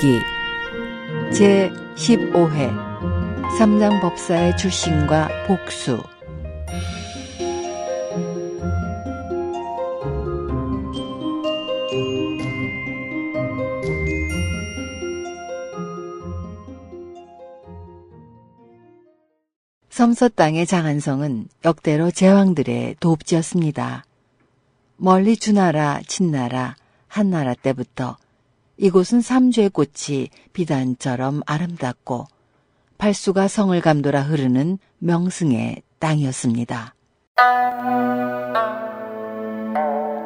서유기. 제 15회. 삼장법사의 출신과 복수. 섬서 땅의 장안성은 역대로 제왕들의 도읍지였습니다. 멀리 주나라, 친나라, 한나라 때부터 이곳은 삼주의 꽃이 비단처럼 아름답고 팔수가 성을 감돌아 흐르는 명승의 땅이었습니다.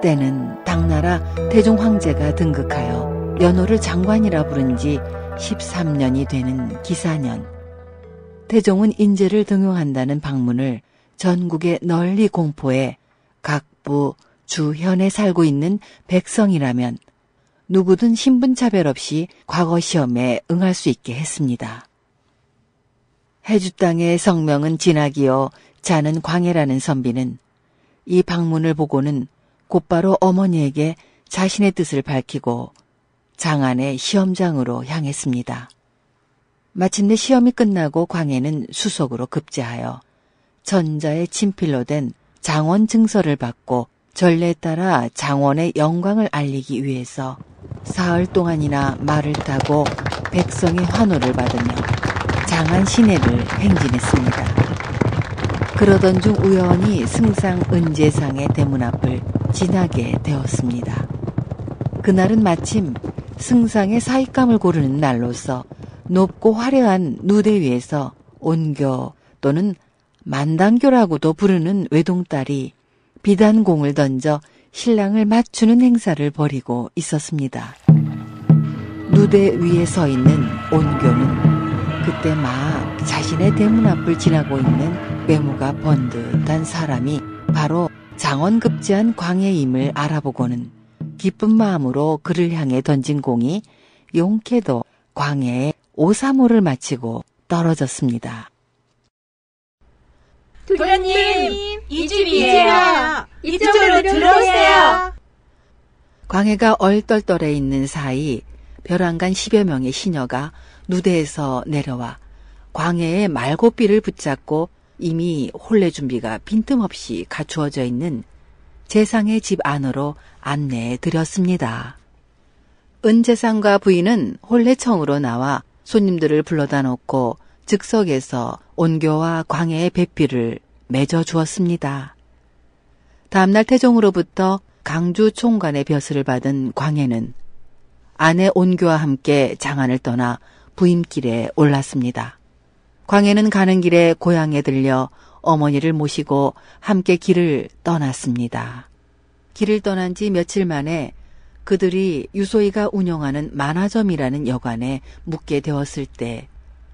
때는 당나라 태종 황제가 등극하여 연호를 장관이라 부른 지 13년이 되는 기사년. 태종은 인재를 등용한다는 방문을 전국에 널리 공포해 각부 주현에 살고 있는 백성이라면 누구든 신분차별 없이 과거 시험에 응할 수 있게 했습니다. 해주 땅의 성명은 진학이요 자는 광해라는 선비는 이 방문을 보고는 곧바로 어머니에게 자신의 뜻을 밝히고 장안의 시험장으로 향했습니다. 마침내 시험이 끝나고 광해는 수석으로 급제하여 전자의 친필로 된 장원 증서를 받고 전례에 따라 장원의 영광을 알리기 위해서 사흘 동안이나 말을 타고 백성의 환호를 받으며 장안 시내를 행진했습니다. 그러던 중 우연히 승상 은재상의 대문 앞을 지나게 되었습니다. 그날은 마침 승상의 사익감을 고르는 날로서 높고 화려한 누대 위에서 온교 또는 만당교라고도 부르는 외동딸이 비단공을 던져 신랑을 맞추는 행사를 벌이고 있었습니다. 누대 위에 서 있는 온교는 그때 막 자신의 대문 앞을 지나고 있는 외모가 번듯한 사람이 바로 장원급제한 광해임을 알아보고는 기쁜 마음으로 그를 향해 던진 공이 용케도 광해의 오사모를 마치고 떨어졌습니다. 도련님, 이 집이에요. 이쪽으로 들어오세요. 광해가 얼떨떨해 있는 사이 벼랑간 10여 명의 시녀가 누대에서 내려와 광해의 말고삐를 붙잡고 이미 혼례 준비가 빈틈없이 갖추어져 있는 재상의 집 안으로 안내해 드렸습니다. 은재상과 부인은 혼례청으로 나와 손님들을 불러다 놓고 즉석에서 온교와 광해의 배필을 맺어 주었습니다. 다음날 태종으로부터 강주 총관의 벼슬을 받은 광해는 아내 온교와 함께 장안을 떠나 부임길에 올랐습니다. 광해는 가는 길에 고향에 들려 어머니를 모시고 함께 길을 떠났습니다. 길을 떠난 지 며칠 만에 그들이 유소희가 운영하는 만화점이라는 여관에 묵게 되었을 때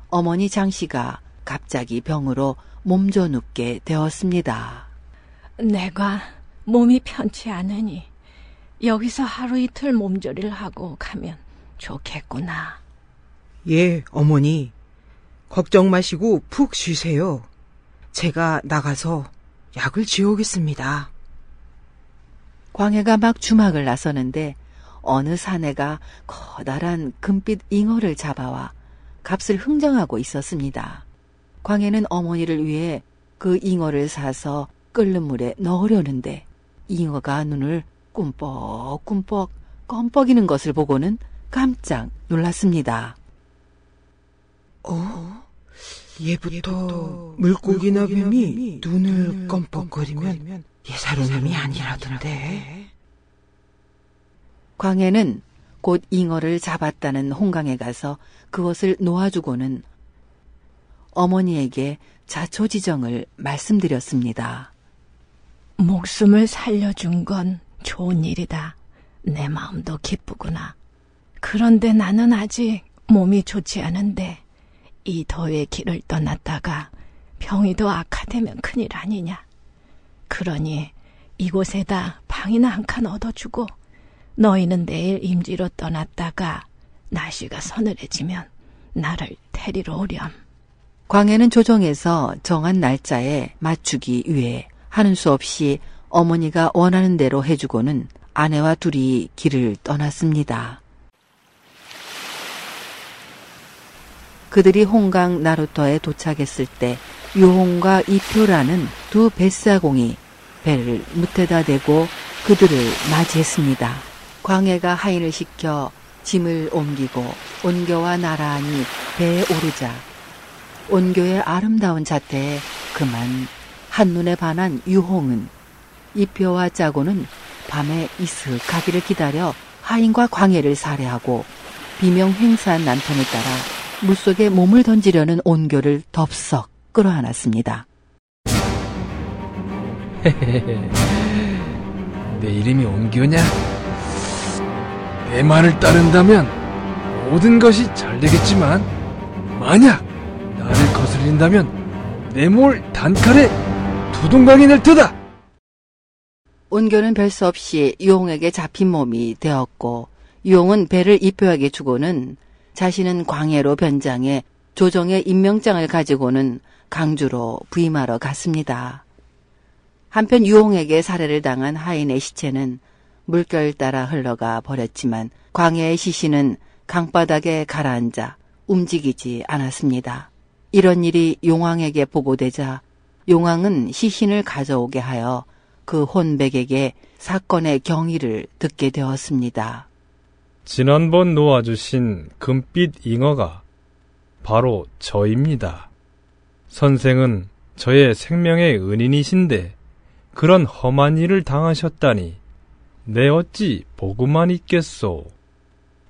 어머니 장 씨가 갑자기 병으로 몸져 눕게 되었습니다. 내가 몸이 편치 않으니 여기서 하루 이틀 몸조리를 하고 가면 좋겠구나. 예, 어머니. 걱정 마시고 푹 쉬세요. 제가 나가서 약을 지어오겠습니다. 광해가 막 주막을 나서는데 어느 사내가 커다란 금빛 잉어를 잡아와 값을 흥정하고 있었습니다. 광해는 어머니를 위해 그 잉어를 사서 끓는 물에 넣으려는데 잉어가 눈을 꿈뻑꿈뻑 껌뻑이는 것을 보고는 깜짝 놀랐습니다. 어? 예부터 물고기나 뱀이 눈을 껌뻑거리면 예사로남이 아니라던데. 광해는 곧 잉어를 잡았다는 홍강에 가서 그것을 놓아주고는 어머니에게 자초지정을 말씀드렸습니다. 목숨을 살려준 건 좋은 일이다. 내 마음도 기쁘구나. 그런데 나는 아직 몸이 좋지 않은데 이 더위의 길을 떠났다가 병이 더 악화되면 큰일 아니냐. 그러니 이곳에다 방이나 한 칸 얻어주고 너희는 내일 임지로 떠났다가 날씨가 서늘해지면 나를 데리러 오렴. 광해는 조정에서 정한 날짜에 맞추기 위해 하는 수 없이 어머니가 원하는 대로 해주고는 아내와 둘이 길을 떠났습니다. 그들이 홍강 나루터에 도착했을 때 유홍과 이표라는 두 뱃사공이 배를 무태다 대고 그들을 맞이했습니다. 광해가 하인을 시켜 짐을 옮기고 온교와 나란히 배에 오르자 온교의 아름다운 자태에 그만 한눈에 반한 유홍은 이표와 짜고는 밤에 이슥하기를 기다려 하인과 광해를 살해하고 비명 횡사한 남편에 따라 물속에 몸을 던지려는 온교를 덥석 끌어안았습니다. 내 이름이 온교냐? 내 말을 따른다면 모든 것이 잘 되겠지만 만약 거슬린다면 내 몰 단칼에 두동강이 낼 테다. 온교는 별수 없이 유홍에게 잡힌 몸이 되었고 유홍은 배를 이표에게 주고는 자신은 광해로 변장해 조정의 임명장을 가지고는 강주로 부임하러 갔습니다. 한편 유홍에게 살해를 당한 하인의 시체는 물결 따라 흘러가 버렸지만 광해의 시신은 강바닥에 가라앉아 움직이지 않았습니다. 이런 일이 용왕에게 보고되자 용왕은 시신을 가져오게 하여 그 혼백에게 사건의 경위를 듣게 되었습니다. 지난번 놓아주신 금빛 잉어가 바로 저입니다. 선생은 저의 생명의 은인이신데 그런 험한 일을 당하셨다니 내 어찌 보고만 있겠소.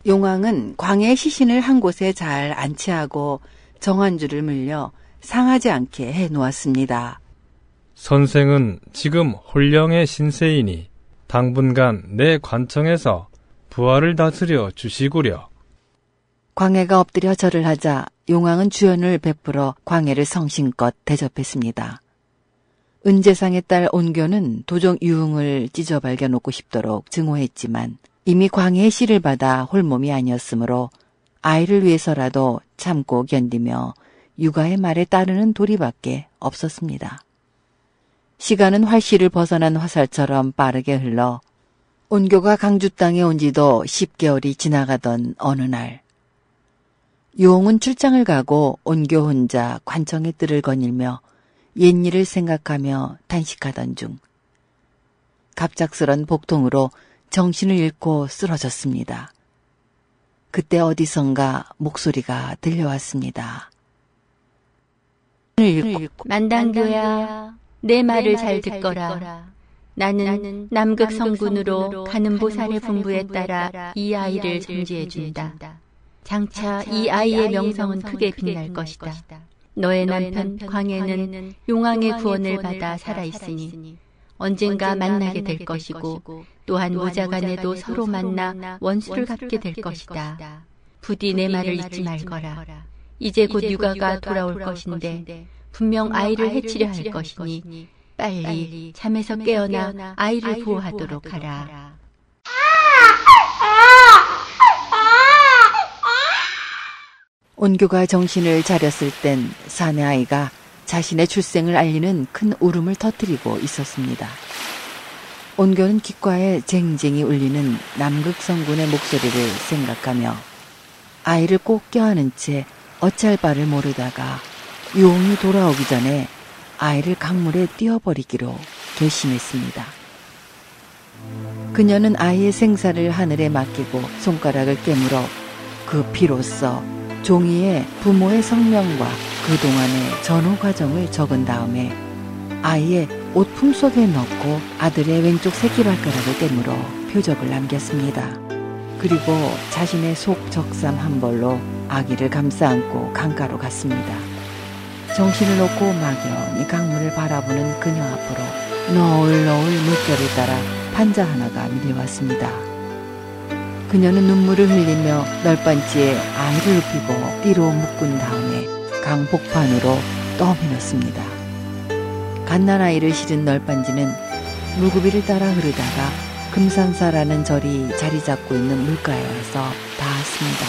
용왕은 광해의 시신을 한 곳에 잘 안치하고 정한줄을 물려 상하지 않게 해 놓았습니다. 선생은 지금 홀령의 신세이니 당분간 내 관청에서 부하를 다스려 주시구려. 광해가 엎드려 절을 하자 용왕은 주연을 베풀어 광해를 성심껏 대접했습니다. 은재상의 딸 온교는 도종 유흥을 찢어 발겨놓고 싶도록 증오했지만 이미 광해의 씨를 받아 홀몸이 아니었으므로 아이를 위해서라도 참고 견디며 육아의 말에 따르는 도리밖에 없었습니다. 시간은 활시를 벗어난 화살처럼 빠르게 흘러 온교가 강주 땅에 온 지도 10개월이 지나가던 어느 날 유홍은 출장을 가고 온교 혼자 관청의 뜰을 거닐며 옛일을 생각하며 단식하던 중 갑작스런 복통으로 정신을 잃고 쓰러졌습니다. 그때 어디선가 목소리가 들려왔습니다. 만당교야, 내 말을 잘 듣거라. 나는 남극 성군으로 가는 보살의 분부에 따라 이 아이를 전지해 준다. 장차 이 아이의 명성은 크게 빛날 것이다. 너의 남편 광해는 용왕의 구원을 받아 살아있으니 언젠가 만나게 될 것이고 또한 모자간에도 서로 만나 원수를 갚게 될 것이다. 부디 내 말을 잊지 말거라. 이제 곧 육아가 돌아올 것인데 분명 아이를 해치려 할 것이니 빨리 잠에서 깨어나 아이를 보호하도록 하라. 온교가 정신을 차렸을 땐 사내 아이가 자신의 출생을 알리는 큰 울음을 터뜨리고 있었습니다. 온교는 귓가에 쟁쟁이 울리는 남극성군의 목소리를 생각하며 아이를 꼭 껴안은 채 어찌할 바를 모르다가 유홍이 돌아오기 전에 아이를 강물에 띄워버리기로 결심했습니다. 그녀는 아이의 생사를 하늘에 맡기고 손가락을 깨물어 그 피로써 종이에 부모의 성명과 그동안의 전후 과정을 적은 다음에 아이의 옷 품속에 넣고 아들의 왼쪽 새끼발가락을 깨물어 표적을 남겼습니다. 그리고 자신의 속 적삼 한 벌로 아기를 감싸 안고 강가로 갔습니다. 정신을 놓고 막연히 강물을 바라보는 그녀 앞으로 너울너울 물결을 따라 판자 하나가 밀려왔습니다. 그녀는 눈물을 흘리며 널빤지에 아이를 눕히고 띠로 묶은 다음에 강 복판으로 떠밀었습니다. 갓난아이를 실은 널빤지는 물구비를 따라 흐르다가 금산사라는 절이 자리 잡고 있는 물가에 와서 닿았습니다.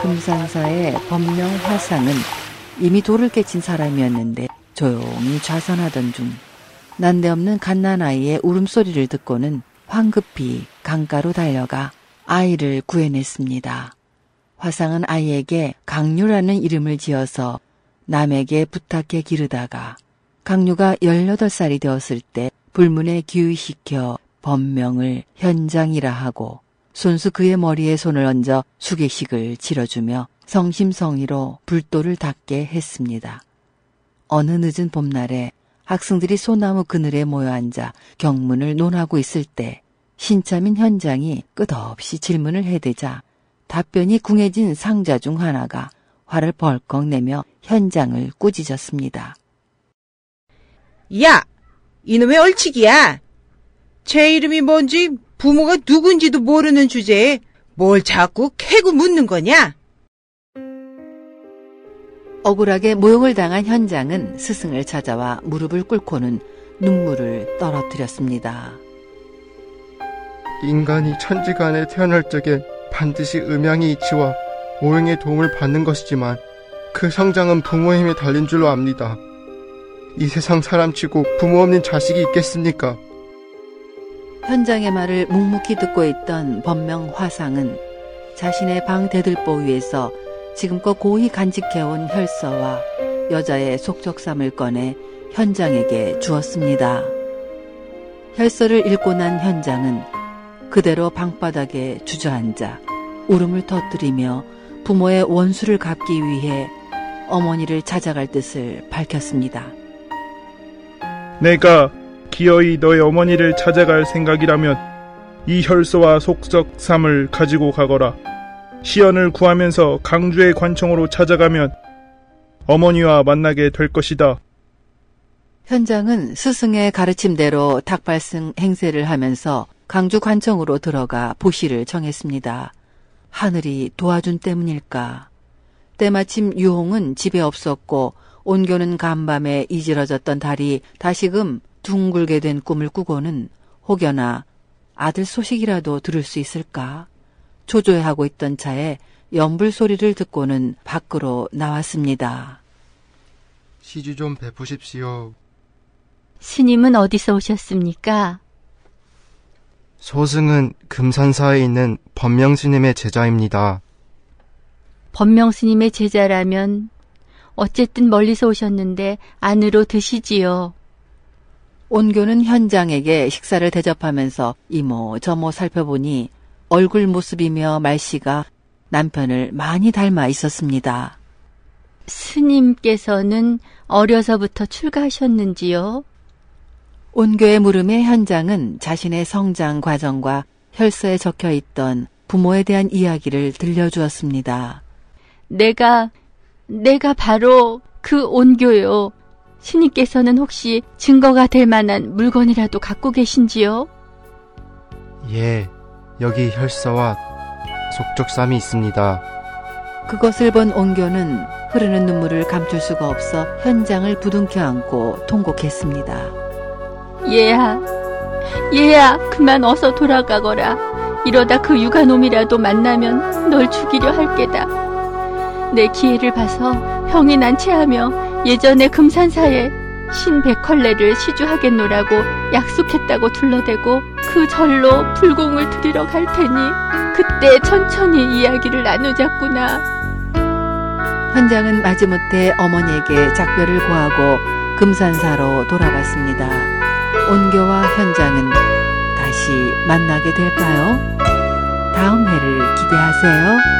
금산사의 법명 화상은 이미 돌을 깨친 사람이었는데 조용히 좌선하던 중 난데없는 갓난아이의 울음소리를 듣고는 황급히 강가로 달려가 아이를 구해냈습니다. 화상은 아이에게 강유라는 이름을 지어서 남에게 부탁해 기르다가 강유가 18살이 되었을 때 불문에 기의시켜 법명을 현장이라 하고 손수 그의 머리에 손을 얹어 수계식을 치러주며 성심성의로 불도를 닦게 했습니다. 어느 늦은 봄날에 학생들이 소나무 그늘에 모여 앉아 경문을 논하고 있을 때 신참인 현장이 끝없이 질문을 해대자 답변이 궁해진 상자 중 하나가 화를 벌컥 내며 현장을 꾸짖었습니다. 야! 이놈의 얼치기야! 제 이름이 뭔지 부모가 누군지도 모르는 주제에 뭘 자꾸 캐고 묻는 거냐? 억울하게 모욕을 당한 현장은 스승을 찾아와 무릎을 꿇고는 눈물을 떨어뜨렸습니다. 인간이 천지간에 태어날 적에 반드시 음양의 이치와 오행의 도움을 받는 것이지만 그 성장은 부모의 힘에 달린 줄로 압니다. 이 세상 사람치고 부모 없는 자식이 있겠습니까? 현장의 말을 묵묵히 듣고 있던 법명 화상은 자신의 방 대들보 위에서 지금껏 고이 간직해온 혈서와 여자의 속적삼을 꺼내 현장에게 주었습니다. 혈서를 읽고 난 현장은 그대로 방바닥에 주저앉아 울음을 터뜨리며 부모의 원수를 갚기 위해 어머니를 찾아갈 뜻을 밝혔습니다. 내가 기어이 너의 어머니를 찾아갈 생각이라면 이 혈서와 속적삼을 가지고 가거라. 시연을 구하면서 강주의 관청으로 찾아가면 어머니와 만나게 될 것이다. 현장은 스승의 가르침대로 닭발승 행세를 하면서 강주 관청으로 들어가 보시를 정했습니다. 하늘이 도와준 때문일까? 때마침 유홍은 집에 없었고 온교는 간밤에 이질어졌던 달이 다시금 둥글게 된 꿈을 꾸고는 혹여나 아들 소식이라도 들을 수 있을까? 초조해하고 있던 차에 연불 소리를 듣고는 밖으로 나왔습니다. 시주 좀 베푸십시오. 스님은 어디서 오셨습니까? 소승은 금산사에 있는 법명스님의 제자입니다. 법명 스님의 제자라면 어쨌든 멀리서 오셨는데 안으로 드시지요. 온교는 현장에게 식사를 대접하면서 이모 저모 살펴보니 얼굴 모습이며 말씨가 남편을 많이 닮아 있었습니다. 스님께서는 어려서부터 출가하셨는지요? 온교의 물음에 현장은 자신의 성장 과정과 혈서에 적혀 있던 부모에 대한 이야기를 들려주었습니다. 내가, 내가 바로 그 온교요. 스님께서는 혹시 증거가 될 만한 물건이라도 갖고 계신지요? 예, 여기 혈서와 속적삼이 있습니다. 그것을 본 온교는 흐르는 눈물을 감출 수가 없어 현장을 부둥켜 안고 통곡했습니다. 얘야, 얘야, 그만 어서 돌아가거라. 이러다 그 육아놈이라도 만나면 널 죽이려 할 게다. 내 기회를 봐서 형이 난체하며 예전에 금산사에 신백헐레를 시주하겠노라고 약속했다고 둘러대고 그 절로 불공을 드리러 갈 테니 그때 천천히 이야기를 나누자꾸나. 현장은 마지못해 어머니에게 작별을 구하고 금산사로 돌아갔습니다. 온교와 현장은 다시 만나게 될까요? 다음 회를 기대하세요.